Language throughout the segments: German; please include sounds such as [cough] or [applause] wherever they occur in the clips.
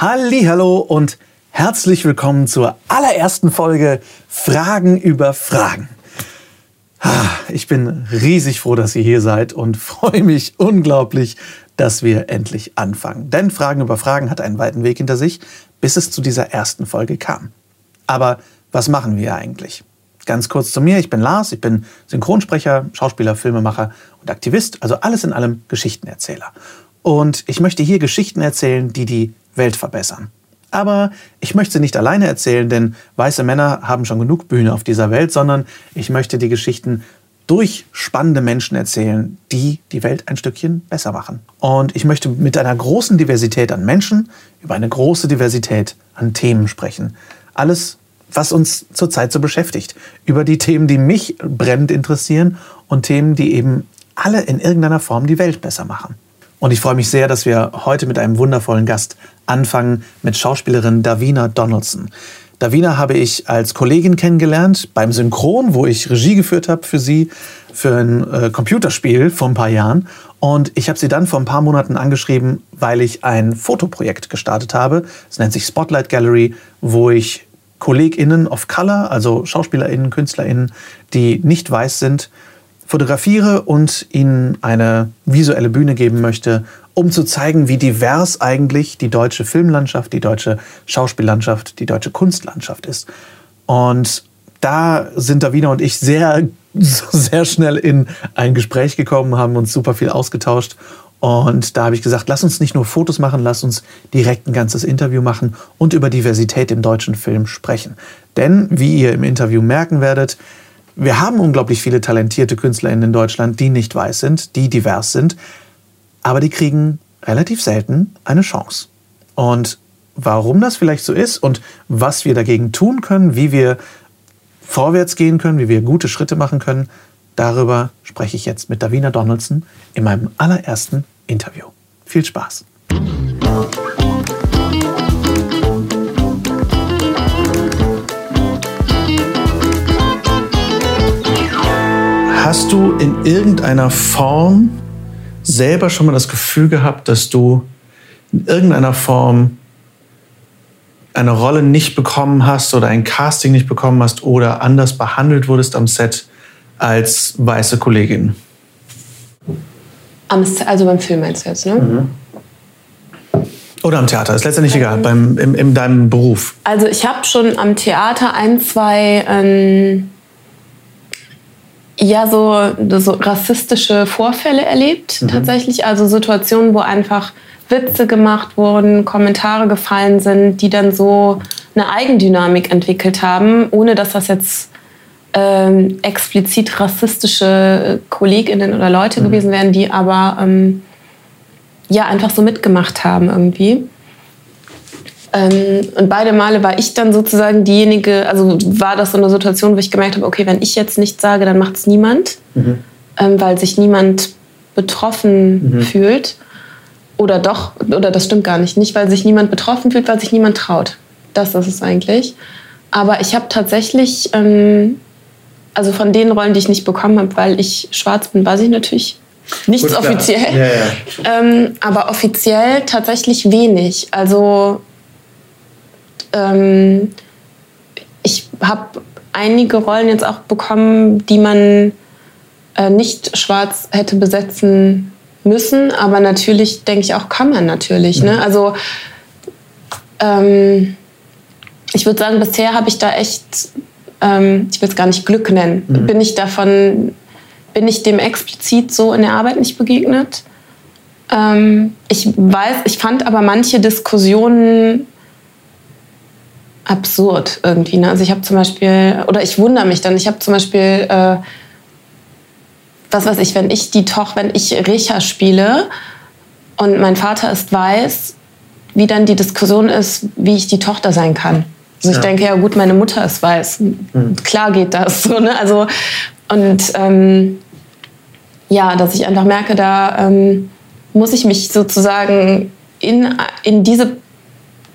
Hallo und herzlich willkommen zur allerersten Folge Fragen über Fragen. Ich bin riesig froh, dass ihr hier seid und [laughs] freue mich unglaublich, dass wir endlich anfangen. Denn Fragen über Fragen hat einen weiten Weg hinter sich, bis es zu dieser ersten Folge kam. Aber was machen wir eigentlich? Ganz kurz zu mir, ich bin Lars, ich bin Synchronsprecher, Schauspieler, Filmemacher und Aktivist, also alles in allem Geschichtenerzähler. Und ich möchte hier Geschichten erzählen, die die Welt verbessern. Aber ich möchte sie nicht alleine erzählen, denn weiße Männer haben schon genug Bühne auf dieser Welt, sondern ich möchte die Geschichten durch spannende Menschen erzählen, die die Welt ein Stückchen besser machen. Und ich möchte mit einer großen Diversität an Menschen über eine große Diversität an Themen sprechen. Alles, was uns zurzeit so beschäftigt. Über die Themen, die mich brennend interessieren und Themen, die eben alle in irgendeiner Form die Welt besser machen. Und ich freue mich sehr, dass wir heute mit einem wundervollen Gast anfangen, mit Schauspielerin Davina Donaldson. Davina habe ich als Kollegin kennengelernt beim Synchron, wo ich Regie geführt habe für sie, für ein äh, Computerspiel vor ein paar Jahren. Und ich habe sie dann vor ein paar Monaten angeschrieben, weil ich ein Fotoprojekt gestartet habe. Es nennt sich Spotlight Gallery, wo ich KollegInnen of Color, also SchauspielerInnen, KünstlerInnen, die nicht weiß sind, fotografiere und ihnen eine visuelle Bühne geben möchte, um zu zeigen, wie divers eigentlich die deutsche Filmlandschaft, die deutsche Schauspiellandschaft, die deutsche Kunstlandschaft ist. Und da sind Davina und ich sehr, [laughs] sehr schnell in ein Gespräch gekommen, haben uns super viel ausgetauscht. Und da habe ich gesagt, lass uns nicht nur Fotos machen, lass uns direkt ein ganzes Interview machen und über Diversität im deutschen Film sprechen. Denn, wie ihr im Interview merken werdet, wir haben unglaublich viele talentierte KünstlerInnen in Deutschland, die nicht weiß sind, die divers sind, aber die kriegen relativ selten eine Chance. Und warum das vielleicht so ist und was wir dagegen tun können, wie wir vorwärts gehen können, wie wir gute Schritte machen können, darüber spreche ich jetzt mit Davina Donaldson in meinem allerersten Interview. Viel Spaß! Hast du in irgendeiner Form selber schon mal das Gefühl gehabt, dass du in irgendeiner Form eine Rolle nicht bekommen hast oder ein Casting nicht bekommen hast oder anders behandelt wurdest am Set als weiße Kollegin? also beim Film meinst du jetzt, ne? Mhm. Oder am Theater, ist letztendlich ähm, egal, beim, in, in deinem Beruf. Also ich habe schon am Theater ein, zwei ähm, ja so, so rassistische Vorfälle erlebt, mhm. tatsächlich. Also Situationen, wo einfach Witze gemacht wurden, Kommentare gefallen sind, die dann so eine Eigendynamik entwickelt haben, ohne dass das jetzt ähm, explizit rassistische KollegInnen oder Leute mhm. gewesen wären, die aber ähm, ja einfach so mitgemacht haben irgendwie. Ähm, und beide Male war ich dann sozusagen diejenige, also war das so eine Situation, wo ich gemerkt habe, okay, wenn ich jetzt nichts sage, dann macht es niemand, mhm. ähm, weil sich niemand betroffen mhm. fühlt. Oder doch, oder das stimmt gar nicht. Nicht, weil sich niemand betroffen fühlt, weil sich niemand traut. Das ist es eigentlich. Aber ich habe tatsächlich, ähm, also von den Rollen, die ich nicht bekommen habe, weil ich schwarz bin, weiß ich natürlich nichts Gut, offiziell. Ja, ja. Ähm, aber offiziell tatsächlich wenig. Also ähm, ich habe einige Rollen jetzt auch bekommen, die man äh, nicht schwarz hätte besetzen müssen, aber natürlich denke ich auch, kann man natürlich. Ne? Mhm. Also ähm, ich würde sagen, bisher habe ich da echt, ähm, ich will es gar nicht Glück nennen, mhm. bin ich davon, bin ich dem explizit so in der Arbeit nicht begegnet. Ähm, ich weiß, ich fand aber manche Diskussionen absurd irgendwie. Ne? Also ich habe zum Beispiel, oder ich wundere mich dann, ich habe zum Beispiel, äh, was weiß ich, wenn ich die Tochter, wenn ich Recha spiele und mein Vater ist weiß, wie dann die Diskussion ist, wie ich die Tochter sein kann. Also ich ja. denke, ja gut, meine Mutter ist weiß. Mhm. Klar geht das. [laughs] So, ne? Also, und ähm, ja, dass ich einfach merke, da ähm, muss ich mich sozusagen in, in diese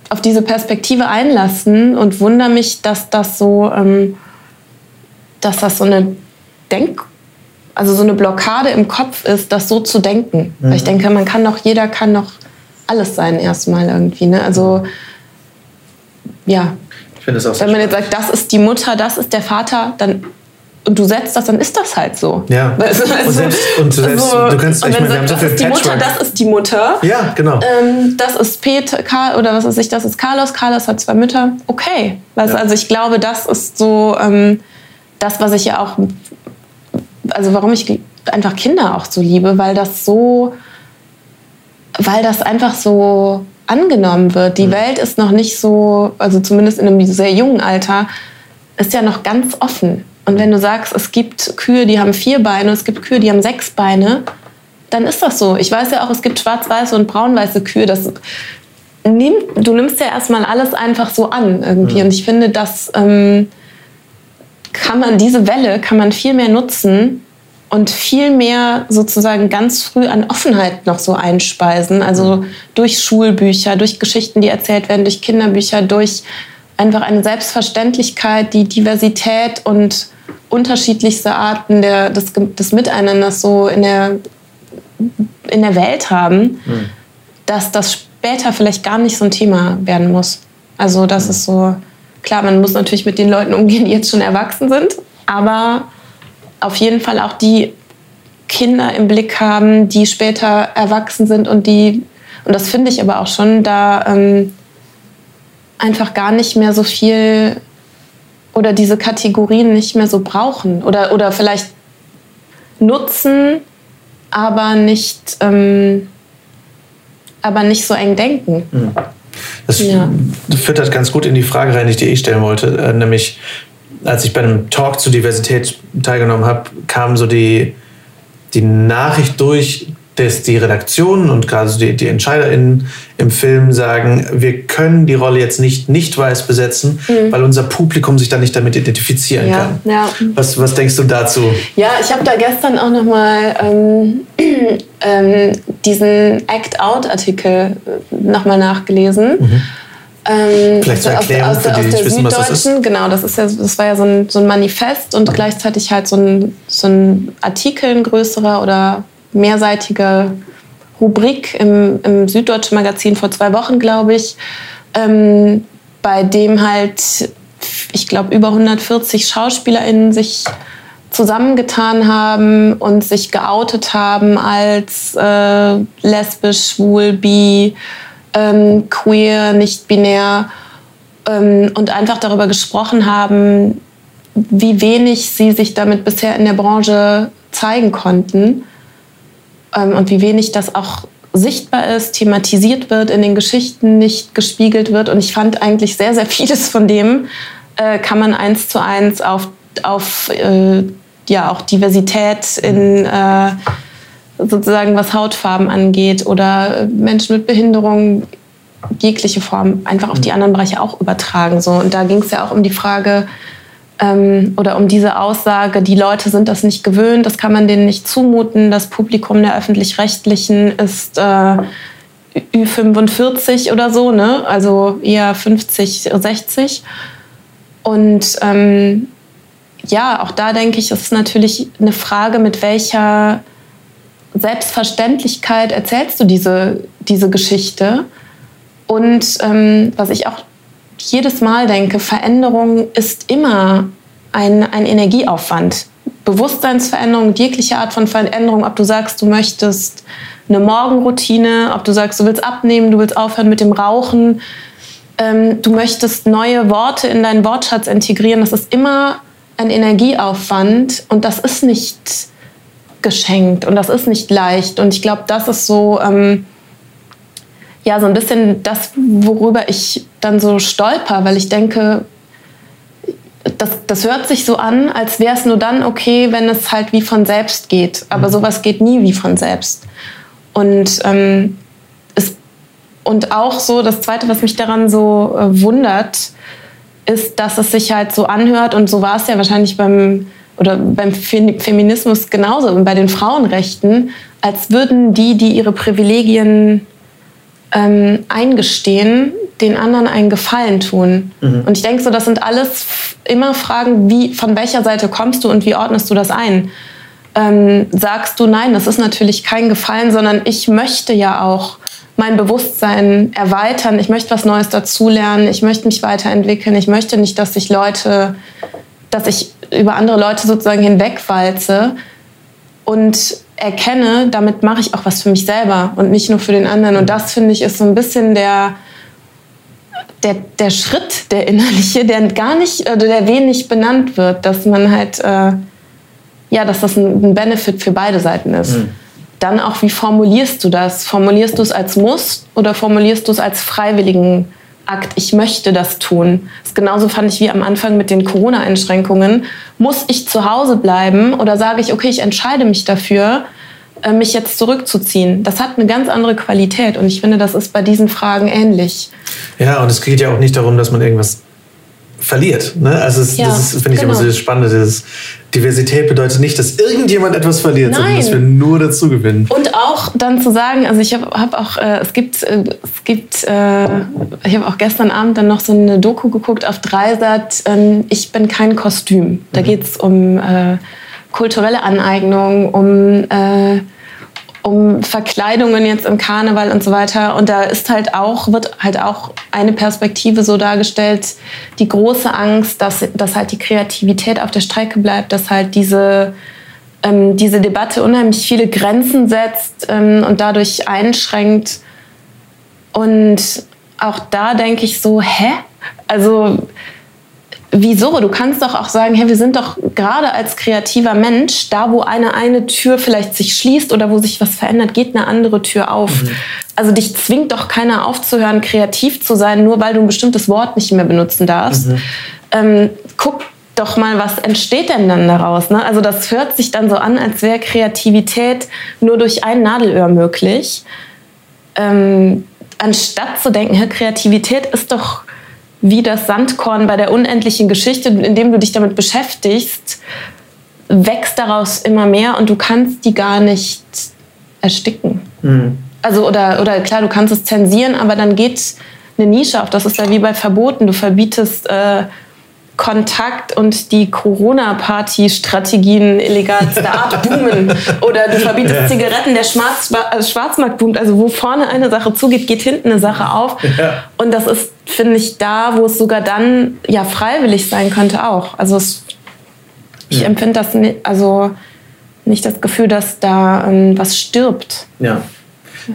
auf diese Perspektive einlassen und wundere mich, dass das so, ähm, dass das so eine Denk, also so eine Blockade im Kopf ist, das so zu denken. Mhm. Weil ich denke, man kann doch, jeder kann doch alles sein erstmal irgendwie. Ne? Also ja. Ich finde es auch Wenn man jetzt sagt, das ist die Mutter, das ist der Vater, dann und du setzt das, dann ist das halt so. Ja. [laughs] Du, und selbst, und selbst so, du kannst, ich meine, wir haben so das viel ist die Mutter, das ist die Mutter. Ja, genau. Ähm, das ist Peter, Karl, oder was weiß ich, das ist Carlos. Carlos hat zwei Mütter. Okay. Du, Ja. Also ich glaube, das ist so ähm, das, was ich ja auch, also warum ich einfach Kinder auch so liebe, weil das so, weil das einfach so angenommen wird. Die Welt ist noch nicht so, also zumindest in einem sehr jungen Alter, ist ja noch ganz offen. Und wenn du sagst, es gibt Kühe, die haben vier Beine, es gibt Kühe, die haben sechs Beine, dann ist das so. Ich weiß ja auch, es gibt schwarz-weiße und braun-weiße Kühe. Das nimm, du nimmst ja erstmal alles einfach so an irgendwie. Und ich finde, dass ähm, kann man diese Welle kann man viel mehr nutzen und viel mehr sozusagen ganz früh an Offenheit noch so einspeisen. Also durch Schulbücher, durch Geschichten, die erzählt werden, durch Kinderbücher, durch einfach eine Selbstverständlichkeit, die Diversität und unterschiedlichste Arten der, des, des Miteinanders so in der, in der Welt haben, dass das später vielleicht gar nicht so ein Thema werden muss. Also das ist so, klar, man muss natürlich mit den Leuten umgehen, die jetzt schon erwachsen sind, aber auf jeden Fall auch die Kinder im Blick haben, die später erwachsen sind und die, und das finde ich aber auch schon, da ähm, einfach gar nicht mehr so viel oder diese Kategorien nicht mehr so brauchen oder, oder vielleicht nutzen, aber nicht, ähm, aber nicht so eng denken. Das Ja. führt halt ganz gut in die Frage rein, die ich dir eh stellen wollte. Äh, nämlich, als ich bei einem Talk zu Diversität teilgenommen habe, kam so die, die Nachricht durch, dass die Redaktionen und gerade die, die EntscheiderInnen im Film sagen, wir können die Rolle jetzt nicht nicht weiß besetzen, weil unser Publikum sich dann nicht damit identifizieren Mhm. Ja, kann. ja. Was, was denkst du dazu? Ja, ich habe da gestern auch noch mal ähm, [clears throat] ähm, diesen Act-Out-Artikel nochmal nachgelesen. Ähm, Vielleicht zur aus, Erklärung aus, der- für die, aus der wissen, was das. Süddeutschen, genau, das ist ja, das war ja so ein, so ein Manifest und gleichzeitig halt so ein, so ein Artikel, ein größerer oder mehrseitige Rubrik im, im Süddeutschen Magazin vor zwei Wochen, glaube ich, ähm, bei dem halt, ich glaube, über 140 SchauspielerInnen sich zusammengetan haben und sich geoutet haben als äh, lesbisch, schwul, bi, ähm, queer, nicht binär ähm, und einfach darüber gesprochen haben, wie wenig sie sich damit bisher in der Branche zeigen konnten und wie wenig das auch sichtbar ist, thematisiert wird, in den Geschichten nicht gespiegelt wird. Und ich fand eigentlich sehr, sehr vieles von dem äh, kann man eins zu eins auf, auf äh, ja, auch Diversität in äh, sozusagen was Hautfarben angeht oder Menschen mit Behinderung jegliche Form einfach auf die anderen Bereiche auch übertragen. So. Und da ging es ja auch um die Frage ähm, oder um diese Aussage, die Leute sind das nicht gewöhnt, das kann man denen nicht zumuten. Das Publikum der öffentlich-rechtlichen ist äh, Ü45 oder so, ne? also eher 50, 60. Und ähm, ja, auch da denke ich, ist es natürlich eine Frage, mit welcher Selbstverständlichkeit erzählst du diese, diese Geschichte. Und ähm, was ich auch jedes Mal denke, Veränderung ist immer ein, ein Energieaufwand. Bewusstseinsveränderung, jegliche Art von Veränderung, ob du sagst, du möchtest eine Morgenroutine, ob du sagst, du willst abnehmen, du willst aufhören mit dem Rauchen, ähm, du möchtest neue Worte in deinen Wortschatz integrieren, das ist immer ein Energieaufwand und das ist nicht geschenkt und das ist nicht leicht. Und ich glaube, das ist so, ähm, ja, so ein bisschen das, worüber ich dann so stolper, weil ich denke, das, das hört sich so an, als wäre es nur dann okay, wenn es halt wie von selbst geht. Aber sowas geht nie wie von selbst. Und, ähm, es, und auch so, das Zweite, was mich daran so äh, wundert, ist, dass es sich halt so anhört, und so war es ja wahrscheinlich beim, oder beim Fe- Feminismus genauso und bei den Frauenrechten, als würden die, die ihre Privilegien ähm, eingestehen, den anderen einen Gefallen tun. Und ich denke so, das sind alles immer Fragen, wie, von welcher Seite kommst du und wie ordnest du das ein? Ähm, sagst du, nein, das ist natürlich kein Gefallen, sondern ich möchte ja auch mein Bewusstsein erweitern, ich möchte was Neues dazulernen, ich möchte mich weiterentwickeln, ich möchte nicht, dass sich Leute, dass ich über andere Leute sozusagen hinwegwalze und erkenne, damit mache ich auch was für mich selber und nicht nur für den anderen. Und das finde ich ist so ein bisschen der, der, der Schritt, der innerliche, der gar nicht oder der wenig benannt wird, dass man halt, äh, ja, dass das ein, ein Benefit für beide Seiten ist. Mhm dann auch, wie formulierst du das? Formulierst du es als Muss oder formulierst du es als freiwilligen Akt? Ich möchte das tun. Das ist genauso fand ich wie am Anfang mit den Corona-Einschränkungen. Muss ich zu Hause bleiben oder sage ich, okay, ich entscheide mich dafür, mich jetzt zurückzuziehen? Das hat eine ganz andere Qualität und ich finde, das ist bei diesen Fragen ähnlich. Ja, und es geht ja auch nicht darum, dass man irgendwas verliert. Ne? Also es, ja, das finde ich genau. immer so das Spannende. Das Diversität bedeutet nicht, dass irgendjemand etwas verliert, Nein. sondern dass wir nur dazu gewinnen. Und auch dann zu sagen, also ich habe hab auch, äh, es gibt, äh, es gibt, äh, ich habe auch gestern Abend dann noch so eine Doku geguckt auf Dreisat, äh, ich bin kein Kostüm. Da mhm. geht es um äh, kulturelle Aneignung, um äh, um Verkleidungen jetzt im Karneval und so weiter. Und da ist halt auch, wird halt auch eine Perspektive so dargestellt, die große Angst, dass, dass halt die Kreativität auf der Strecke bleibt, dass halt diese, ähm, diese Debatte unheimlich viele Grenzen setzt ähm, und dadurch einschränkt. Und auch da denke ich so, hä? Also wieso? Du kannst doch auch sagen, hey, wir sind doch gerade als kreativer Mensch, da wo eine eine Tür vielleicht sich schließt oder wo sich was verändert, geht eine andere Tür auf. Mhm. Also dich zwingt doch keiner aufzuhören, kreativ zu sein, nur weil du ein bestimmtes Wort nicht mehr benutzen darfst. Mhm. Ähm, guck doch mal, was entsteht denn dann daraus? Ne? Also das hört sich dann so an, als wäre Kreativität nur durch ein Nadelöhr möglich. Ähm, anstatt zu denken, hey, Kreativität ist doch wie das Sandkorn bei der unendlichen Geschichte, indem du dich damit beschäftigst, wächst daraus immer mehr und du kannst die gar nicht ersticken. Mhm. Also, oder, oder klar, du kannst es zensieren, aber dann geht eine Nische auf. Das ist ja wie bei Verboten. Du verbietest äh, Kontakt und die Corona-Party-Strategien illegalster Art boomen. [laughs] Oder du verbietest ja. Zigaretten, der Schwarz also Schwarzmarkt boomt. Also wo vorne eine Sache zugeht, geht hinten eine Sache auf. Ja. Und das ist, finde ich, da, wo es sogar dann ja freiwillig sein könnte auch. Also es, ich ja. empfinde das nicht, also nicht das Gefühl, dass da ähm, was stirbt. Ja.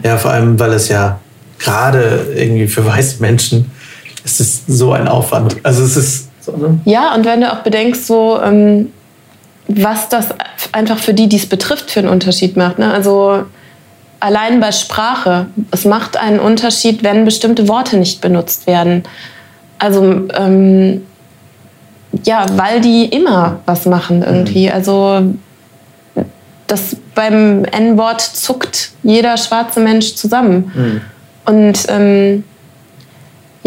ja, vor allem, weil es ja gerade irgendwie für weiße Menschen ist es so ein Aufwand. Also es ist so, ne? Ja, und wenn du auch bedenkst, so, ähm, was das einfach für die, die es betrifft, für einen Unterschied macht. Ne? Also allein bei Sprache, es macht einen Unterschied, wenn bestimmte Worte nicht benutzt werden. Also ähm, ja, weil die immer was machen irgendwie. Mhm. Also das beim N-Wort zuckt jeder schwarze Mensch zusammen. Mhm. Und ähm,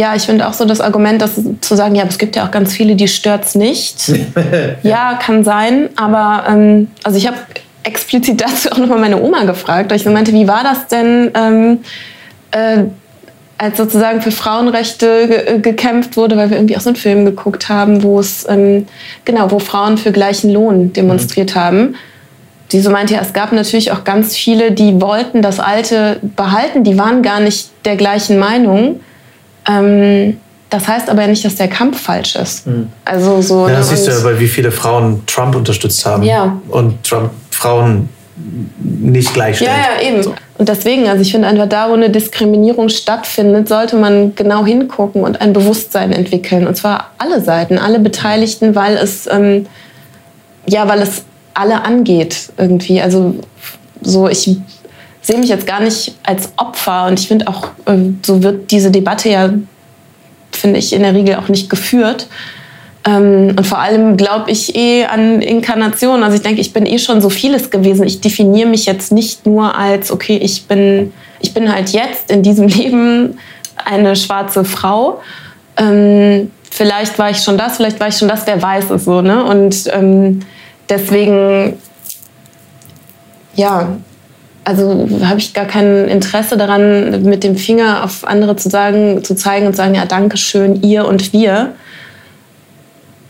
ja, ich finde auch so das Argument, dass zu sagen, ja, es gibt ja auch ganz viele, die stört es nicht. [laughs] ja, kann sein, aber ähm, also ich habe explizit dazu auch nochmal meine Oma gefragt, weil ich so meinte, wie war das denn, ähm, äh, als sozusagen für Frauenrechte ge äh, gekämpft wurde, weil wir irgendwie auch so einen Film geguckt haben, wo es ähm, genau, wo Frauen für gleichen Lohn demonstriert mhm. haben. Die so meinte, ja, es gab natürlich auch ganz viele, die wollten das Alte behalten, die waren gar nicht der gleichen Meinung. Ähm, das heißt aber nicht, dass der Kampf falsch ist. Mhm. Also so. Ja, das siehst du ja, weil wie viele Frauen Trump unterstützt haben. Ja. Und Trump Frauen nicht gleichstellt. Ja, ja, eben. So. Und deswegen, also ich finde einfach da, wo eine Diskriminierung stattfindet, sollte man genau hingucken und ein Bewusstsein entwickeln. Und zwar alle Seiten, alle Beteiligten, weil es, ähm, ja, weil es alle angeht irgendwie. Also so, ich sehe mich jetzt gar nicht als Opfer und ich finde auch, ähm, so wird diese Debatte ja, finde ich, in der Regel auch nicht geführt. Ähm, und vor allem glaube ich eh an Inkarnation. Also ich denke, ich bin eh schon so vieles gewesen. Ich definiere mich jetzt nicht nur als, okay, ich bin, ich bin halt jetzt in diesem [laughs] Leben eine schwarze Frau. Ähm, vielleicht war ich schon das, vielleicht war ich schon das, wer weiß es so. Ne? Und deswegen, ja, also habe ich gar kein Interesse daran, mit dem Finger auf andere zu sagen, zu zeigen und sagen, ja, danke schön, ihr und wir.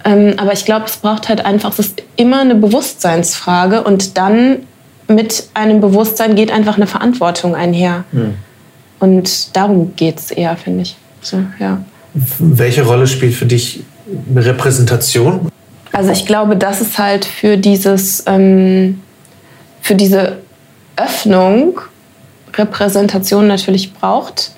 Ähm, aber ich glaube, es braucht halt einfach, es ist immer eine Bewusstseinsfrage und dann mit einem Bewusstsein geht einfach eine Verantwortung einher. Mhm. Und darum geht es eher, finde ich. So, ja. Welche Rolle spielt für dich Repräsentation? Also ich glaube, dass es halt für dieses, ähm, für diese Öffnung Repräsentation natürlich braucht,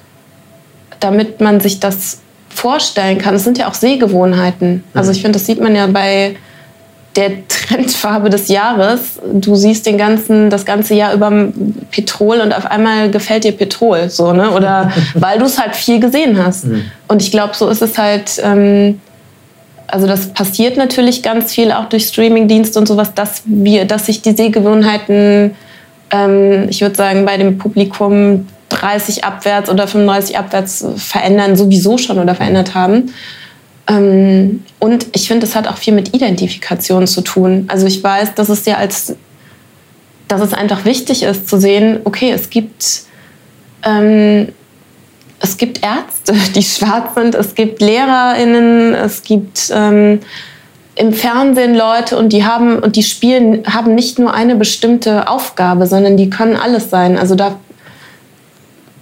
damit man sich das vorstellen kann. Es sind ja auch Sehgewohnheiten. Also ich finde, das sieht man ja bei der [laughs] Trendfarbe des Jahres. Du siehst den ganzen, das ganze Jahr über Petrol und auf einmal gefällt dir Petrol, so, ne? Oder [laughs] weil du es halt viel gesehen hast. Mhm. Und ich glaube, so ist es halt. Ähm, also das passiert natürlich ganz viel auch durch Streamingdienste und sowas, dass wir, dass sich die Sehgewohnheiten, ähm, ich würde sagen, bei dem Publikum 30 abwärts oder 35 abwärts verändern, sowieso schon oder verändert haben. Ähm, und ich finde, es hat auch viel mit Identifikation zu tun. Also ich weiß, dass es ja als, dass es einfach wichtig ist zu sehen, okay, es gibt, ähm, es gibt Ärzte, [laughs] die schwarz sind, es gibt LehrerInnen, es gibt ähm, im Fernsehen Leute und die haben und die spielen haben nicht nur eine bestimmte Aufgabe, sondern die können alles sein. Also da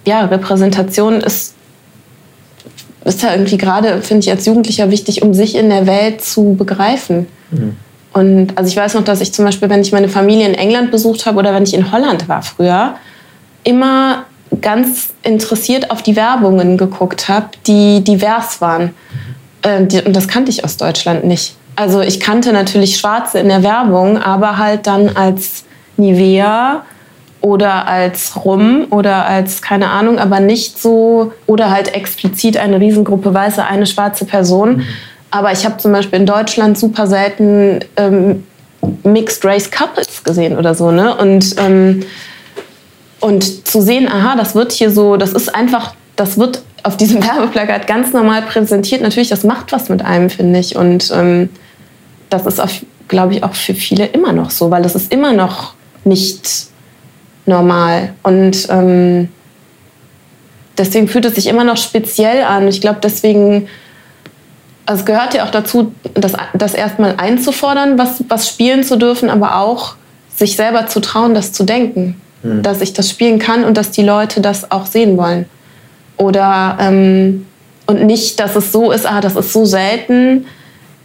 ja Repräsentation ist ist ja irgendwie gerade, finde ich, als Jugendlicher wichtig, um sich in der Welt zu begreifen. Mhm. Und also ich weiß noch, dass ich zum Beispiel, wenn ich meine Familie in England besucht habe oder wenn ich in Holland war früher, immer ganz interessiert auf die Werbungen geguckt habe, die divers waren. Äh, die, und das kannte ich aus Deutschland nicht. Also ich kannte natürlich Schwarze in der Werbung, aber halt dann als Nivea oder als Rum oder als keine Ahnung, aber nicht so oder halt explizit eine Riesengruppe Weiße, eine schwarze Person. Mhm. Aber ich habe zum Beispiel in Deutschland super selten ähm, Mixed Race Couples gesehen oder so, ne? Und, ähm, und zu sehen, aha, das wird hier so, das ist einfach, das wird auf diesem [laughs] Werbeplakat ganz normal präsentiert. Natürlich, das macht was mit einem, finde ich. Und ähm, das ist, glaube ich, auch für viele immer noch so, weil das ist immer noch nicht normal. Und ähm, deswegen fühlt es sich immer noch speziell an. Ich glaube, deswegen, also es gehört ja auch dazu, das, das erstmal einzufordern, was, was spielen zu dürfen, aber auch sich selber zu trauen, das zu denken. Mhm. Dass ich das spielen kann und dass die Leute das auch sehen wollen. Oder ähm, und nicht, dass es so ist, ah, das ist so selten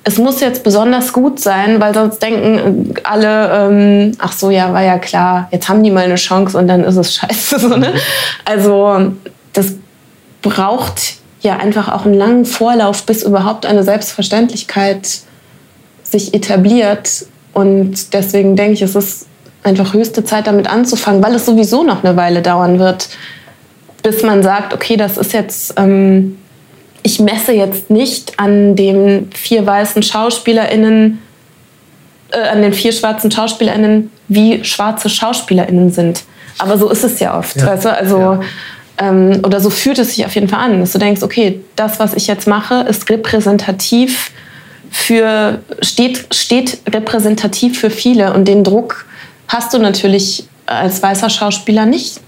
es muss jetzt besonders gut sein, weil sonst denken alle, ähm, ach so, ja, war ja klar, jetzt haben die mal eine Chance und dann ist es scheiße. So, ne? Also das braucht ja einfach auch einen langen Vorlauf, bis überhaupt eine Selbstverständlichkeit sich etabliert. Und deswegen denke ich, es ist einfach höchste Zeit, damit anzufangen, weil es sowieso noch eine Weile dauern wird, bis man sagt, okay, das ist jetzt... Ähm, ich messe jetzt nicht an den vier weißen SchauspielerInnen, äh, an den vier schwarzen SchauspielerInnen, wie schwarze SchauspielerInnen sind. Aber so ist es ja oft, ja. weißt du? Also, ja. ähm, oder so fühlt es sich auf jeden Fall an, dass du denkst, okay, das, was ich jetzt mache, ist repräsentativ für, steht, steht repräsentativ für viele und den Druck hast du natürlich als weißer Schauspieler nicht.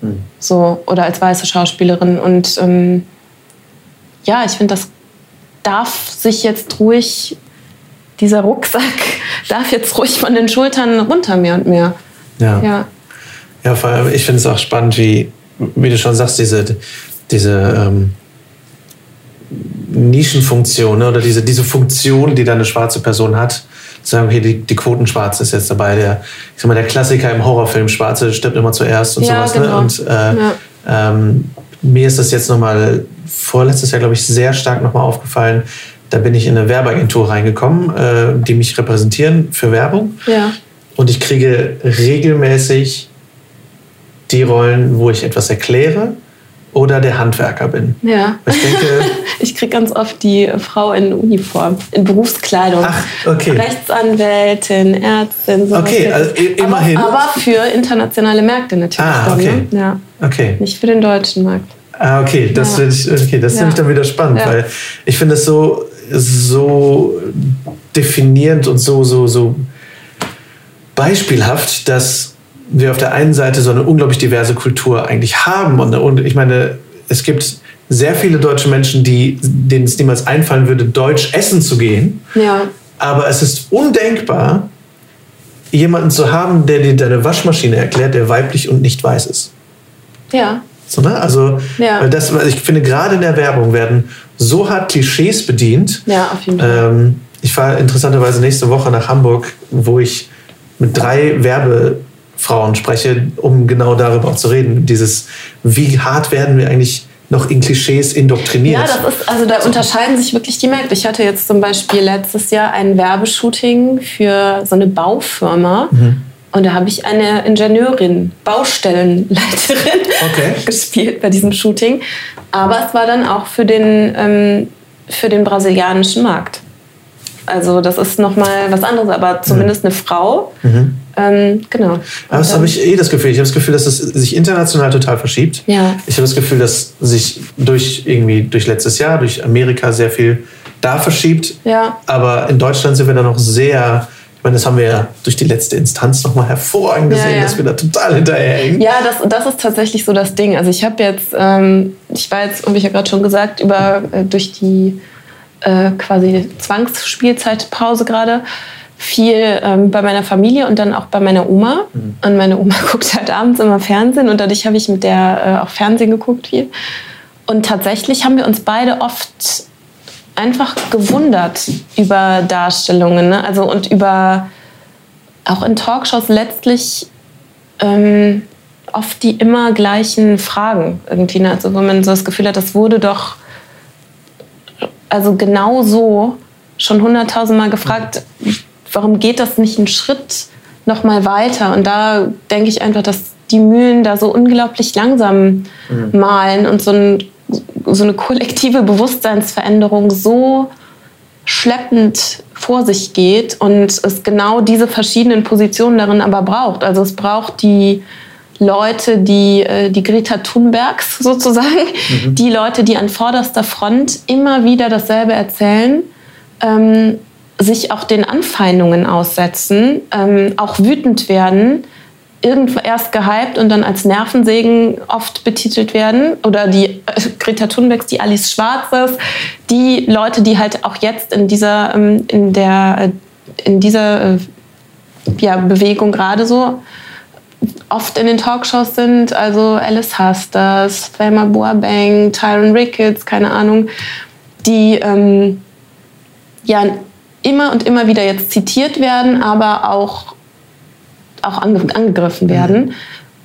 Mhm. So, oder als weiße Schauspielerin und ähm, ja, ich finde, das darf sich jetzt ruhig, dieser Rucksack [laughs] darf jetzt ruhig von den Schultern runter mehr und mehr. Ja. Ja, ja vor allem, ich finde es auch spannend, wie, wie du schon sagst, diese, diese ähm, Nischenfunktion ne, oder diese, diese Funktion, die da eine schwarze Person hat. Sagen, okay, die, die Quotenschwarze ist jetzt dabei. Der, ich sag mal, der Klassiker im Horrorfilm, Schwarze stirbt immer zuerst und ja, sowas. Ne? Genau. Ne? Und äh, ja. ähm, mir ist das jetzt nochmal vorletztes Jahr, glaube ich, sehr stark nochmal aufgefallen. Da bin ich in eine Werbeagentur reingekommen, äh, die mich repräsentieren für Werbung. Ja. Und ich kriege regelmäßig die Rollen, wo ich etwas erkläre oder der Handwerker bin. Ja. Ich denke. [laughs] ich kriege ganz oft die Frau in Uniform, in Berufskleidung. Ach, okay. Rechtsanwältin, Ärztin, so Okay, also immerhin. Aber, aber, für internationale Märkte natürlich. Ah, okay. ne? ja. okay. Nicht für den deutschen Markt. Ah, okay, das ja. ich, okay, das ja. finde ich dann wieder spannend, ja. weil ich finde es so, so definierend und so, so, so beispielhaft, dass wir auf der einen Seite so eine unglaublich diverse Kultur eigentlich haben. Und, und ich meine, es gibt sehr viele deutsche Menschen, die, denen es niemals einfallen würde, deutsch essen zu gehen. Ja. Aber es ist undenkbar, jemanden zu haben, der dir deine Waschmaschine erklärt, der weiblich und nicht weiß ist. Ja. So, ne? Also Ja. weil das, ich finde, gerade in der Werbung werden so hart Klischees bedient. Ja, auf jeden Fall. Ähm, ich fahre interessanterweise nächste Woche nach Hamburg, wo ich mit drei Werbefrauen spreche, um genau darüber zu reden. Dieses, wie hart werden wir eigentlich noch in Klischees indoktriniert? Ja, das ist, also da unterscheiden sich wirklich die Märkte. Ich hatte jetzt zum Beispiel letztes Jahr ein Werbeshooting für so eine Baufirma. Mhm. Und da habe ich eine Ingenieurin, Baustellenleiterin [laughs] Okay. gespielt bei diesem Shooting. Aber es war dann auch für den, ähm, für den brasilianischen Markt. Also das ist nochmal was anderes, aber zumindest eine Frau. Ähm, genau. Aber das habe ich eh das Gefühl. Ich habe das Gefühl, dass es sich international total verschiebt. Ja. Ich habe das Gefühl, dass sich durch irgendwie durch letztes Jahr, durch Amerika sehr viel da verschiebt. Ja. Aber in Deutschland sind wir da noch sehr, ich meine, das haben wir ja durch die letzte Instanz nochmal hervorragend Ja, gesehen, ja. dass wir da total hinterherhängen. Ja, das, das ist tatsächlich so das Ding. Also ich habe jetzt, ähm, ich war jetzt, habe ich ja gerade schon gesagt, über äh, durch die äh, quasi Zwangsspielzeitpause gerade viel ähm, bei meiner Familie und dann auch bei meiner Oma. Und meine Oma [laughs] guckt halt abends immer Fernsehen und dadurch habe ich mit der äh, auch Fernsehen geguckt viel. Und tatsächlich haben wir uns beide oft einfach gewundert über Darstellungen, ne? also und über auch in Talkshows letztlich ähm, oft die immer gleichen Fragen irgendwie. Ne? Also wo man so das Gefühl hat, das wurde doch also genau so schon hunderttausendmal gefragt, warum geht das nicht einen Schritt noch mal weiter? Und da denke ich einfach, dass die Mühlen da so unglaublich langsam malen und so, ein, so eine kollektive Bewusstseinsveränderung so schleppend vor sich geht und es genau diese verschiedenen Positionen darin aber braucht. Also es braucht die Leute, die, äh, die Greta Thunbergs [laughs] sozusagen, die Leute, die an vorderster Front immer wieder dasselbe erzählen, ähm, sich auch den Anfeindungen aussetzen, ähm, auch wütend werden, irgendwo erst gehypt und dann als Nervensägen oft betitelt werden. Oder die äh, Greta Thunbergs, die Alice Schwarzes, die Leute, die halt auch jetzt in dieser, ähm, in der, äh, in dieser äh, ja, Bewegung gerade so oft in den Talkshows sind, also Alice Hasters, Thelma Boabeng, Tyron Ricketts, keine Ahnung, die ähm, ja immer und immer wieder jetzt zitiert werden, aber auch, auch ange angegriffen werden.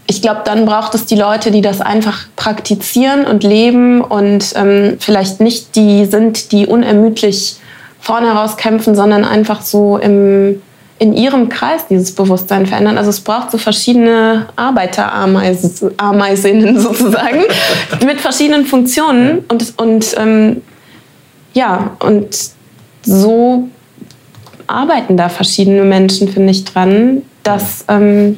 Ich glaube, dann braucht es die Leute, die das einfach praktizieren und leben und ähm, vielleicht nicht die sind, die unermüdlich vorne heraus kämpfen, sondern einfach so im, in ihrem Kreis dieses Bewusstsein verändern. Also es braucht so verschiedene Arbeiterameisinnen [laughs] sozusagen [laughs] mit verschiedenen Funktionen und, und ähm, ja, und so arbeiten da verschiedene Menschen, finde ich, dran, dass, ähm,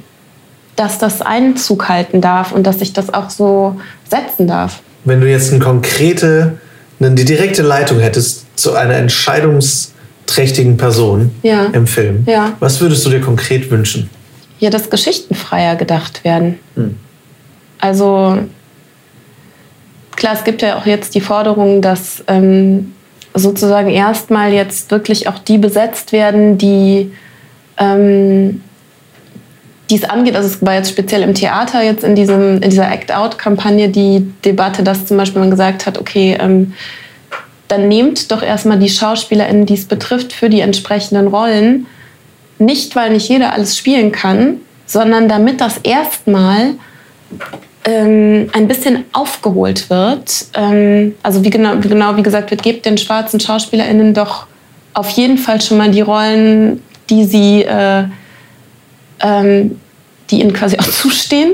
dass das Einzug halten darf und dass sich das auch so setzen darf. Wenn du jetzt eine konkrete, eine die direkte Leitung hättest zu einer entscheidungsträchtigen Person Ja. im Film, Ja. was würdest du dir konkret wünschen? Ja, dass Geschichten freier gedacht werden. Also klar, es gibt ja auch jetzt die Forderung, dass ähm, sozusagen erstmal jetzt wirklich auch die besetzt werden, die ähm, es angeht, also es war jetzt speziell im Theater jetzt in, diesem, in dieser Act-Out-Kampagne die Debatte, dass zum Beispiel man gesagt hat, okay, ähm, dann nehmt doch erstmal die SchauspielerInnen, die es betrifft, für die entsprechenden Rollen. Nicht, weil nicht jeder alles spielen kann, sondern damit das erstmal ähm, ein bisschen aufgeholt wird. Ähm, also wie genau, wie genau, wie gesagt wird, gebt den schwarzen SchauspielerInnen doch auf jeden Fall schon mal die Rollen, die sie, äh, ähm, die ihnen quasi auch [laughs] zustehen.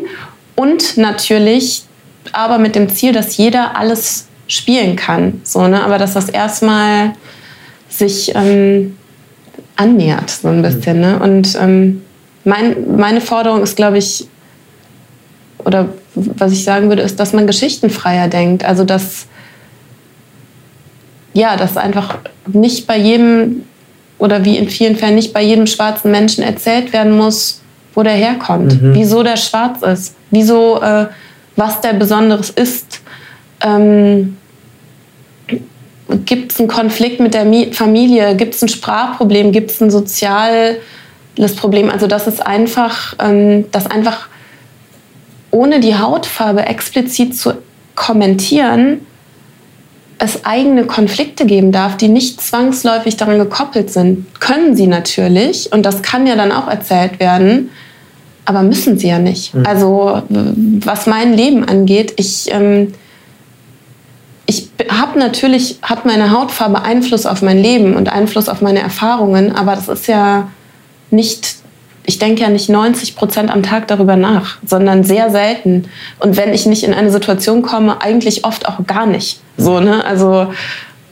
Und natürlich aber mit dem Ziel, dass jeder alles spielen kann. So, ne? Aber dass das erstmal sich ähm, annähert, so ein bisschen. Ne? Und ähm, mein, meine Forderung ist, glaube ich, oder was ich sagen würde, ist, dass man geschichtenfreier denkt. Also dass ja, dass einfach nicht bei jedem oder wie in vielen Fällen nicht bei jedem schwarzen Menschen erzählt werden muss, wo der herkommt, wieso der schwarz ist, wieso äh, was der Besonderes ist. Ähm, gibt es einen Konflikt mit der Mi Familie? Gibt es ein Sprachproblem? Gibt es ein soziales Problem? Also das ist einfach, ähm, dass einfach ohne die Hautfarbe explizit zu kommentieren, es eigene Konflikte geben darf, die nicht zwangsläufig daran gekoppelt sind. Können sie natürlich und das kann ja dann auch erzählt werden, aber müssen sie ja nicht. Mhm. Also was mein Leben angeht, ich, ähm, ich habe natürlich, hat meine Hautfarbe Einfluss auf mein Leben und Einfluss auf meine Erfahrungen, aber das ist ja nicht ich denke ja nicht 90 Prozent am Tag darüber nach, sondern sehr selten. Und wenn ich nicht in eine Situation komme, eigentlich oft auch gar nicht. So, ne? Also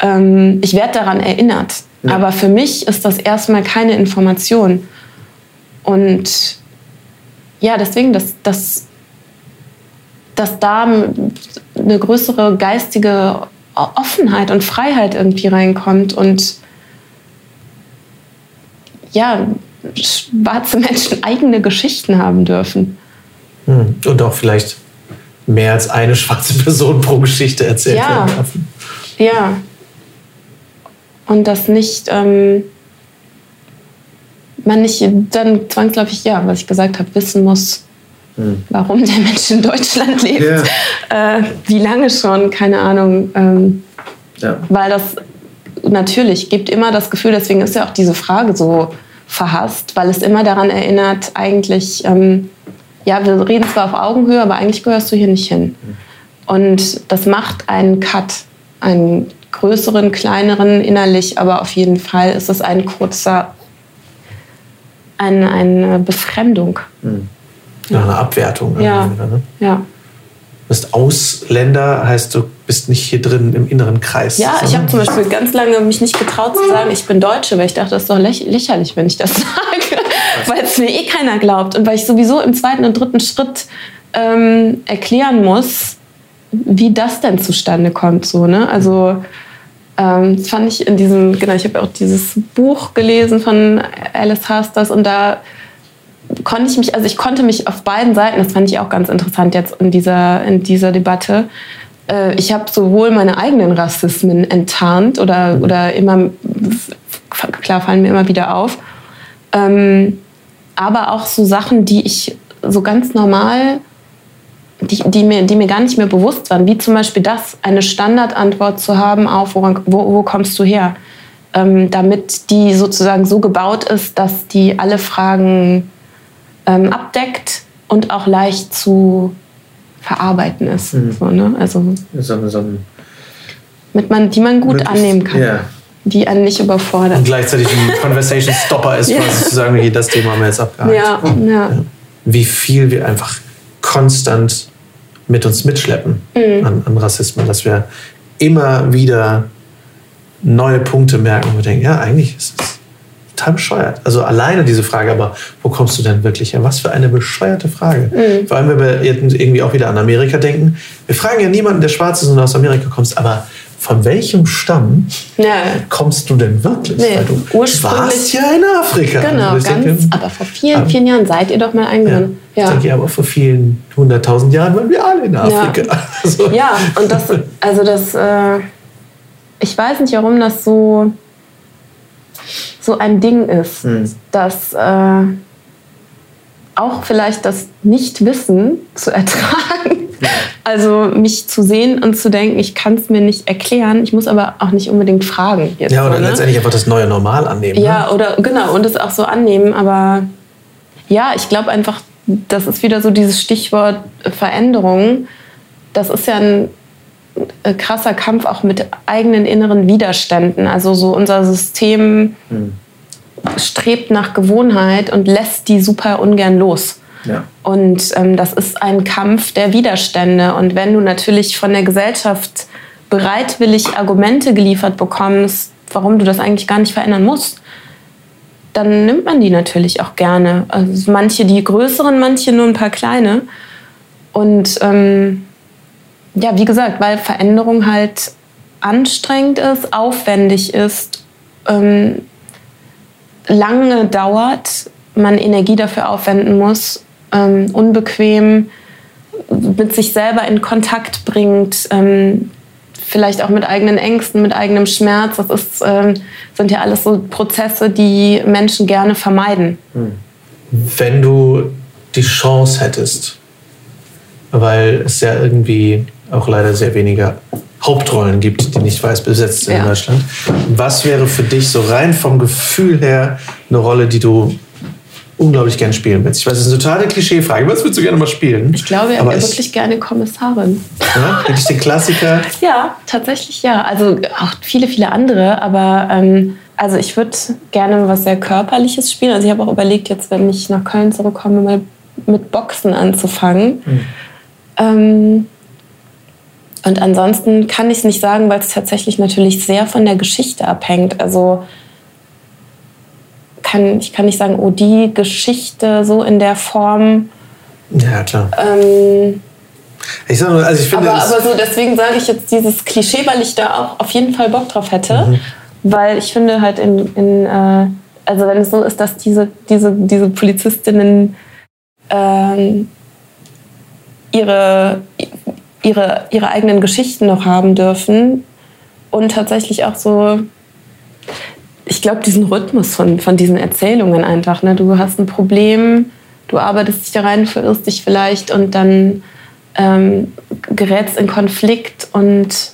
ähm, ich werde daran erinnert. Ja. Aber für mich ist das erstmal keine Information. Und ja, deswegen, dass, dass, dass da eine größere geistige Offenheit und Freiheit irgendwie reinkommt und ja, schwarze Menschen eigene Geschichten haben dürfen. Hm. Und auch vielleicht mehr als eine schwarze Person pro Geschichte erzählt ja. werden dürfen. Ja. Und das nicht, ähm, man nicht dann zwangsläufig, ja, was ich gesagt habe, wissen muss, hm. warum der Mensch in Deutschland [laughs] lebt, yeah. äh, wie lange schon, keine Ahnung. Ähm, ja. Weil das natürlich gibt immer das Gefühl, deswegen ist ja auch diese Frage so verhasst, weil es immer daran erinnert, eigentlich, ähm, ja, wir reden zwar auf Augenhöhe, aber eigentlich gehörst du hier nicht hin. Und das macht einen Cut, einen größeren, kleineren innerlich, aber auf jeden Fall ist es ein kurzer, eine, eine Befremdung. Mhm. Ja, eine Abwertung. Ja. Ne? ja bist Ausländer, heißt du bist nicht hier drin im inneren Kreis. Ja, ich habe zum Beispiel ganz lange mich nicht getraut zu sagen, ich bin Deutsche, weil ich dachte, das ist doch lächerlich, wenn ich das [laughs] sage, weil es mir eh keiner glaubt und weil ich sowieso im zweiten und dritten Schritt ähm, erklären muss, wie das denn zustande kommt. So, ne? Also ähm, das fand ich in diesem, genau, ich habe auch dieses Buch gelesen von Alice Hasters und da konnte ich mich, also ich konnte mich auf beiden Seiten, das fand ich auch ganz interessant jetzt in dieser, in dieser Debatte, äh, ich habe sowohl meine eigenen Rassismen enttarnt oder, oder immer, klar fallen mir immer wieder auf, ähm, aber auch so Sachen, die ich so ganz normal, die, die, mir, die mir gar nicht mehr bewusst waren, wie zum Beispiel das, eine Standardantwort zu haben auf, wo, wo, wo kommst du her? Ähm, damit die sozusagen so gebaut ist, dass die alle Fragen ähm, abdeckt und auch leicht zu verarbeiten ist. Mhm. So, ne? Also so, so mit man, die man gut annehmen kann. Yeah. Die einen nicht überfordert. Und gleichzeitig ein Conversation Stopper ist, [laughs] yeah. quasi zu sagen, okay, das Thema haben wir jetzt abgehakt. Ja, ja. ja. Wie viel wir einfach konstant mit uns mitschleppen mhm. an, an Rassismus, dass wir immer wieder neue Punkte merken und wir denken, ja, eigentlich ist es total bescheuert. Also alleine diese Frage, aber wo kommst du denn wirklich her? Was für eine bescheuerte Frage. Mhm. Vor allem, wenn wir irgendwie auch wieder an Amerika denken. Wir fragen ja niemanden, der schwarz ist und aus Amerika kommst, aber von welchem Stamm ja. kommst du denn wirklich? Nee, Weil du warst ja in Afrika. Genau, ganz, denke, aber vor vielen, vielen Jahren seid ihr doch mal eingewandert. Ja, ja. Ich denke, aber vor vielen hunderttausend Jahren waren wir alle in Afrika. Ja, [laughs] also. ja und das, also das, äh, ich weiß nicht, warum das so so ein Ding ist, mhm. dass äh, auch vielleicht das Nichtwissen zu [laughs] ertragen, also mich zu sehen und zu denken, ich kann es mir nicht erklären, ich muss aber auch nicht unbedingt fragen. Jetzt, ja, oder ne? letztendlich einfach das neue Normal annehmen. Ja, ne? oder genau, und es auch so annehmen, aber ja, ich glaube einfach, das ist wieder so dieses Stichwort Veränderung. Das ist ja ein krasser Kampf auch mit eigenen inneren Widerständen. Also so unser System hm. strebt nach Gewohnheit und lässt die super ungern los. Ja. Und ähm, das ist ein Kampf der Widerstände. Und wenn du natürlich von der Gesellschaft bereitwillig Argumente geliefert bekommst, warum du das eigentlich gar nicht verändern musst, dann nimmt man die natürlich auch gerne. Also manche die größeren, manche nur ein paar kleine. Und ähm, ja, wie gesagt, weil Veränderung halt anstrengend ist, aufwendig ist, ähm, lange dauert, man Energie dafür aufwenden muss, ähm, unbequem mit sich selber in Kontakt bringt, ähm, vielleicht auch mit eigenen Ängsten, mit eigenem Schmerz. Das ist, ähm, sind ja alles so Prozesse, die Menschen gerne vermeiden. Hm. Wenn du die Chance hättest, weil es ja irgendwie auch leider sehr wenige Hauptrollen gibt, die nicht weiß besetzt sind ja. in Deutschland. Was wäre für dich so rein vom Gefühl her eine Rolle, die du unglaublich gern spielen willst? Ich weiß, das ist eine totale Klischeefrage. Was würdest du gerne mal spielen? Ich glaube, er wäre wirklich gerne Kommissarin. Ja, wirklich den Klassiker? [laughs] ja, tatsächlich ja. Also auch viele, viele andere, aber ähm, also ich würde gerne was sehr Körperliches spielen. Also ich habe auch überlegt, jetzt, wenn ich nach Köln zurückkomme, mal mit Boxen anzufangen. Mhm. Ähm, und ansonsten kann ich es nicht sagen, weil es tatsächlich natürlich sehr von der Geschichte abhängt. Also kann, ich kann nicht sagen, oh, die Geschichte so in der Form. Ja, klar. Ähm, ich sag nur, also ich finde. Aber, aber so, deswegen sage ich jetzt dieses Klischee, weil ich da auch auf jeden Fall Bock drauf hätte. Mhm. Weil ich finde halt in, in äh, also wenn es so ist, dass diese, diese, diese Polizistinnen ähm, ihre, ihre, ihre eigenen Geschichten noch haben dürfen und tatsächlich auch so, ich glaube, diesen Rhythmus von, von diesen Erzählungen einfach. Ne? Du hast ein Problem, du arbeitest dich da rein, verirrst dich vielleicht und dann ähm, gerätst in Konflikt und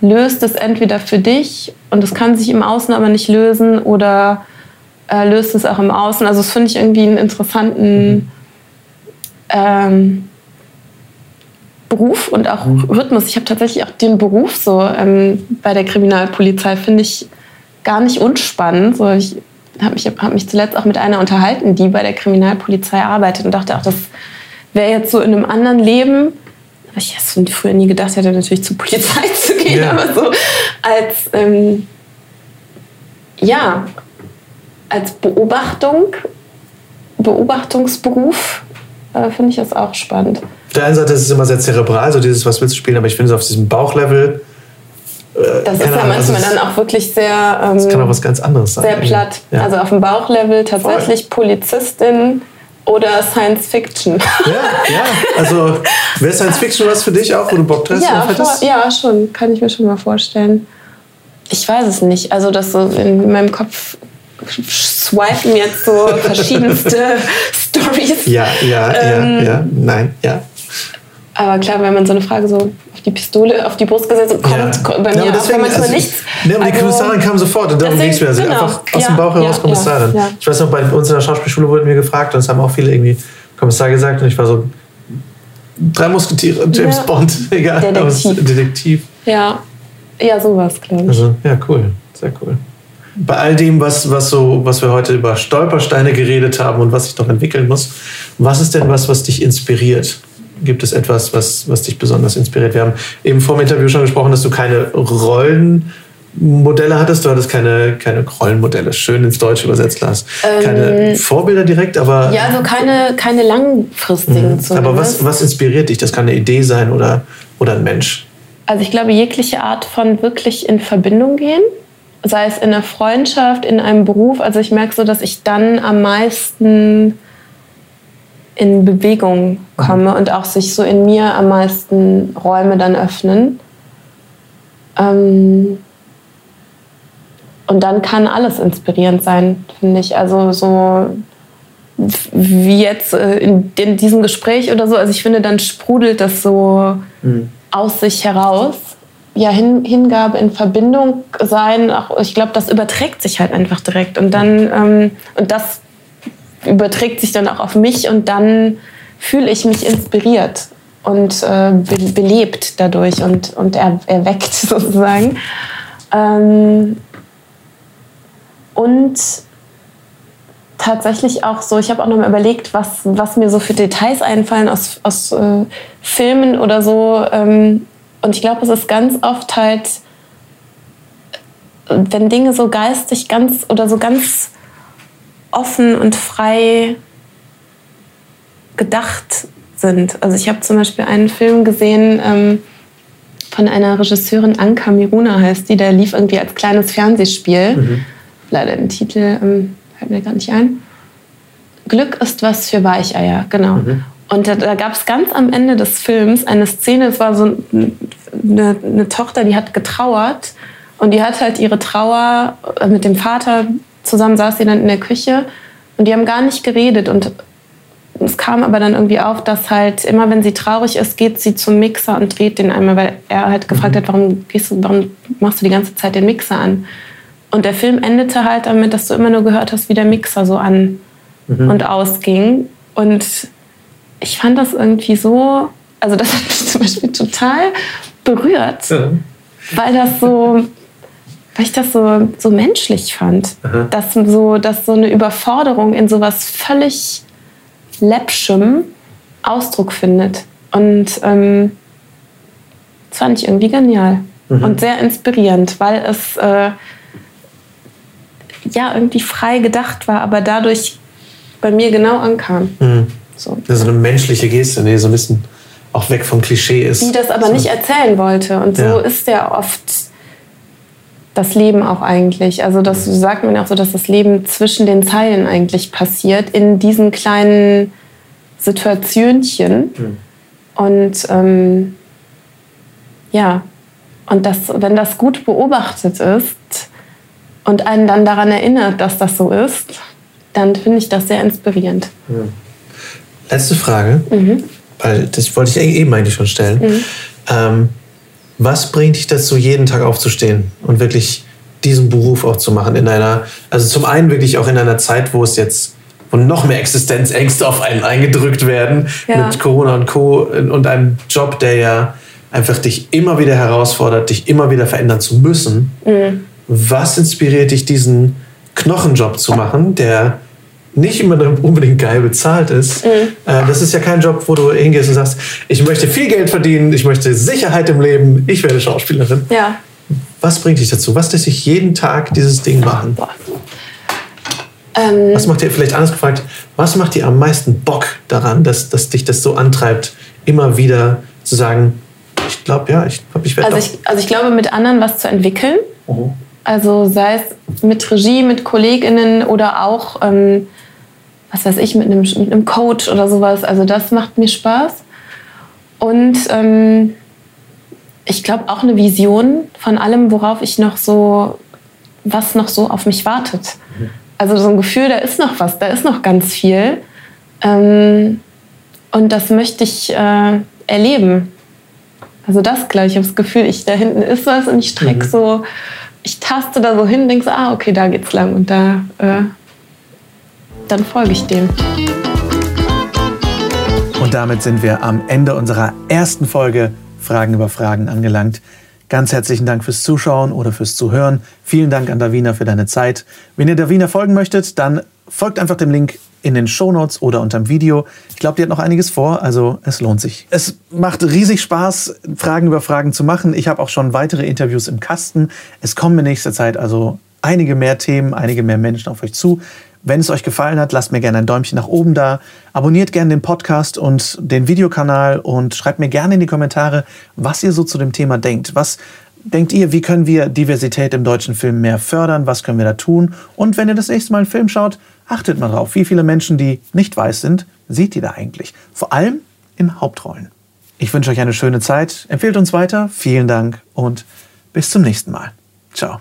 löst es entweder für dich und es kann sich im Außen aber nicht lösen oder äh, löst es auch im Außen. Also das finde ich irgendwie einen interessanten mhm. ähm, Beruf und auch. Rhythmus. Ich habe tatsächlich auch den Beruf so ähm, bei der Kriminalpolizei, finde ich gar nicht unspannend. So, ich habe mich, hab mich zuletzt auch mit einer unterhalten, die bei der Kriminalpolizei arbeitet und dachte auch, das wäre jetzt so in einem anderen Leben. Aber ich hätte früher nie gedacht, hätte natürlich zur Polizei [laughs] zu gehen, ja. aber so als, ähm, ja, als Beobachtung, Beobachtungsberuf äh, finde ich das auch spannend der einen Seite ist es immer sehr zerebral, so dieses, was willst du spielen, aber ich finde es auf diesem Bauchlevel. Äh, das ist ja manchmal also dann auch wirklich sehr. Ähm, das kann auch was ganz anderes sein. Sehr platt. Ja. Also auf dem Bauchlevel tatsächlich Voll. Polizistin oder Science Fiction. Ja, ja. Also wäre Science Fiction was für dich auch, wo du Bock hast? Ja, vor, ja, schon. Kann ich mir schon mal vorstellen. Ich weiß es nicht. Also das so in meinem Kopf swipen jetzt so verschiedenste [laughs] Stories. Ja, ja, ähm, ja, ja. Nein, ja. Aber klar, wenn man so eine Frage so auf die Pistole, auf die Brust gesetzt kommt, ja. bei mir ja, deswegen, manchmal also, nichts. Ne, aber also, die Kommissarin kam sofort und darum ging es mir. Also genau. einfach aus ja, dem Bauch heraus Kommissarin. Ich weiß noch, bei uns in der Schauspielschule wurden mir gefragt und es haben auch viele irgendwie Kommissar gesagt und ich war so, drei Musketiere, James Bond, [laughs] egal. Detektiv. Detektiv. Ja, ja, sowas, glaube ich. Also, ja, cool, sehr cool. Bei all dem, was, was, so, was wir heute über Stolpersteine geredet haben und was sich noch entwickeln muss, was ist denn was, was dich inspiriert? Gibt es etwas, was, was dich besonders inspiriert? Wir haben eben vor dem Interview schon gesprochen, dass du keine Rollenmodelle hattest. Du hattest keine, keine Rollenmodelle, schön ins Deutsche übersetzt, Lars. Ähm, keine Vorbilder direkt, aber. Ja, also keine, keine langfristigen. Mhm. Aber was, was inspiriert dich? Das kann eine Idee sein oder, oder ein Mensch. Also ich glaube, jegliche Art von wirklich in Verbindung gehen, sei es in einer Freundschaft, in einem Beruf. Also ich merke so, dass ich dann am meisten in Bewegung komme mhm. und auch sich so in mir am meisten Räume dann öffnen. Ähm und dann kann alles inspirierend sein, finde ich. Also so wie jetzt äh, in, in, diesem Gespräch oder so. Also ich finde, dann sprudelt das so mhm. aus sich heraus. Ja, Hin, Hingabe in Verbindung sein, auch, ich glaube, das überträgt sich halt einfach direkt. Und dann, ähm, und das überträgt sich dann auch auf mich und dann fühle ich mich inspiriert und äh, be belebt dadurch und, und er, erweckt [laughs] sozusagen. Ähm, und tatsächlich auch so, ich habe auch noch mal überlegt, was, was mir so für Details einfallen aus, aus äh, Filmen oder so. Ähm, und ich glaube, es ist ganz oft halt, wenn Dinge so geistig ganz oder so ganz offen und frei gedacht sind. Also ich habe zum Beispiel einen Film gesehen ähm, von einer Regisseurin, Anka Miruna heißt die, der lief irgendwie als kleines Fernsehspiel. Mhm. Leider den Titel ähm, fällt mir gar nicht ein. Glück ist was für Weicheier, genau. Mhm. Und da, da gab es ganz am Ende des Films eine Szene, es war so eine, eine Tochter, die hat getrauert und die hat halt ihre Trauer äh, mit dem Vater zusammen saß sie dann in der Küche und die haben gar nicht geredet und es kam aber dann irgendwie auf, dass halt immer, wenn sie traurig ist, geht sie zum Mixer und dreht den einmal, weil er halt gefragt mhm. hat, warum, gehst du, warum machst du die ganze Zeit den Mixer an? Und der Film endete halt damit, dass du immer nur gehört hast, wie der Mixer so an mhm. und ausging. Und ich fand das irgendwie so, also das hat mich zum Beispiel total berührt, ja. weil das so, weil ich das so, so menschlich fand, dass so, dass so eine Überforderung in sowas völlig läppschem Ausdruck findet. Und ähm, das fand ich irgendwie genial mhm. und sehr inspirierend, weil es äh, ja irgendwie frei gedacht war, aber dadurch bei mir genau ankam. Mhm. So. Das ist eine menschliche Geste, die so ein bisschen auch weg vom Klischee ist. Die das aber so. nicht erzählen wollte. Und so ja. ist ja oft das Leben auch eigentlich. Also das sagt man auch so, dass das Leben zwischen den Zeilen eigentlich passiert, in diesen kleinen Situationchen. Mhm. Und ähm, ja, und das, wenn das gut beobachtet ist und einen dann daran erinnert, dass das so ist, dann finde ich das sehr inspirierend. Ja. Letzte Frage, mhm. weil das wollte ich eben eigentlich schon stellen. Mhm. Ähm, was bringt dich dazu, jeden Tag aufzustehen und wirklich diesen Beruf auch zu machen in einer, also zum einen wirklich auch in einer Zeit, wo es jetzt wo noch mehr Existenzängste auf einen eingedrückt werden ja. mit Corona und Co. und einem Job, der ja einfach dich immer wieder herausfordert, dich immer wieder verändern zu müssen. Mhm. Was inspiriert dich, diesen Knochenjob zu machen, der nicht immer unbedingt geil bezahlt ist. Mhm. Äh, das ist ja kein Job, wo du hingehst und sagst, ich möchte viel Geld verdienen, ich möchte Sicherheit im Leben, ich werde Schauspielerin. Ja. Was bringt dich dazu? Was lässt dich jeden Tag dieses Ding machen? Ähm, was macht dir, vielleicht anders gefragt, was macht dir am meisten Bock daran, dass, dass dich das so antreibt, immer wieder zu sagen, ich glaube, ja, ich glaube, ich werde also ich, also ich glaube, mit anderen was zu entwickeln. Mhm. Also sei es mit Regie, mit KollegInnen oder auch ähm, was weiß ich, mit einem, mit einem Coach oder sowas. Also das macht mir Spaß. Und ähm, ich glaube auch eine Vision von allem, worauf ich noch so, was noch so auf mich wartet. Also so ein Gefühl, da ist noch was, da ist noch ganz viel. Ähm, und das möchte ich äh, erleben. Also das gleich, ich habe das Gefühl, ich, da hinten ist was und ich strecke mhm. so, ich taste da so hin denke so, ah, okay, da geht's lang und da äh, dann folge ich dem. Und damit sind wir am Ende unserer ersten Folge Fragen über Fragen angelangt. Ganz herzlichen Dank fürs Zuschauen oder fürs Zuhören. Vielen Dank an Davina für deine Zeit. Wenn ihr Davina folgen möchtet, dann folgt einfach dem Link in den Shownotes oder unterm Video. Ich glaube, die hat noch einiges vor, also es lohnt sich. Es macht riesig Spaß, Fragen über Fragen zu machen. Ich habe auch schon weitere Interviews im Kasten. Es kommen in nächster Zeit also einige mehr Themen, einige mehr Menschen auf euch zu. Wenn es euch gefallen hat, lasst mir gerne ein Däumchen nach oben da. Abonniert gerne den Podcast und den Videokanal und schreibt mir gerne in die Kommentare, was ihr so zu dem Thema denkt. Was denkt ihr, wie können wir Diversität im deutschen Film mehr fördern? Was können wir da tun? Und wenn ihr das nächste Mal einen Film schaut, achtet mal drauf, wie viele Menschen, die nicht weiß sind, seht ihr da eigentlich? Vor allem in Hauptrollen. Ich wünsche euch eine schöne Zeit. Empfehlt uns weiter. Vielen Dank und bis zum nächsten Mal. Ciao.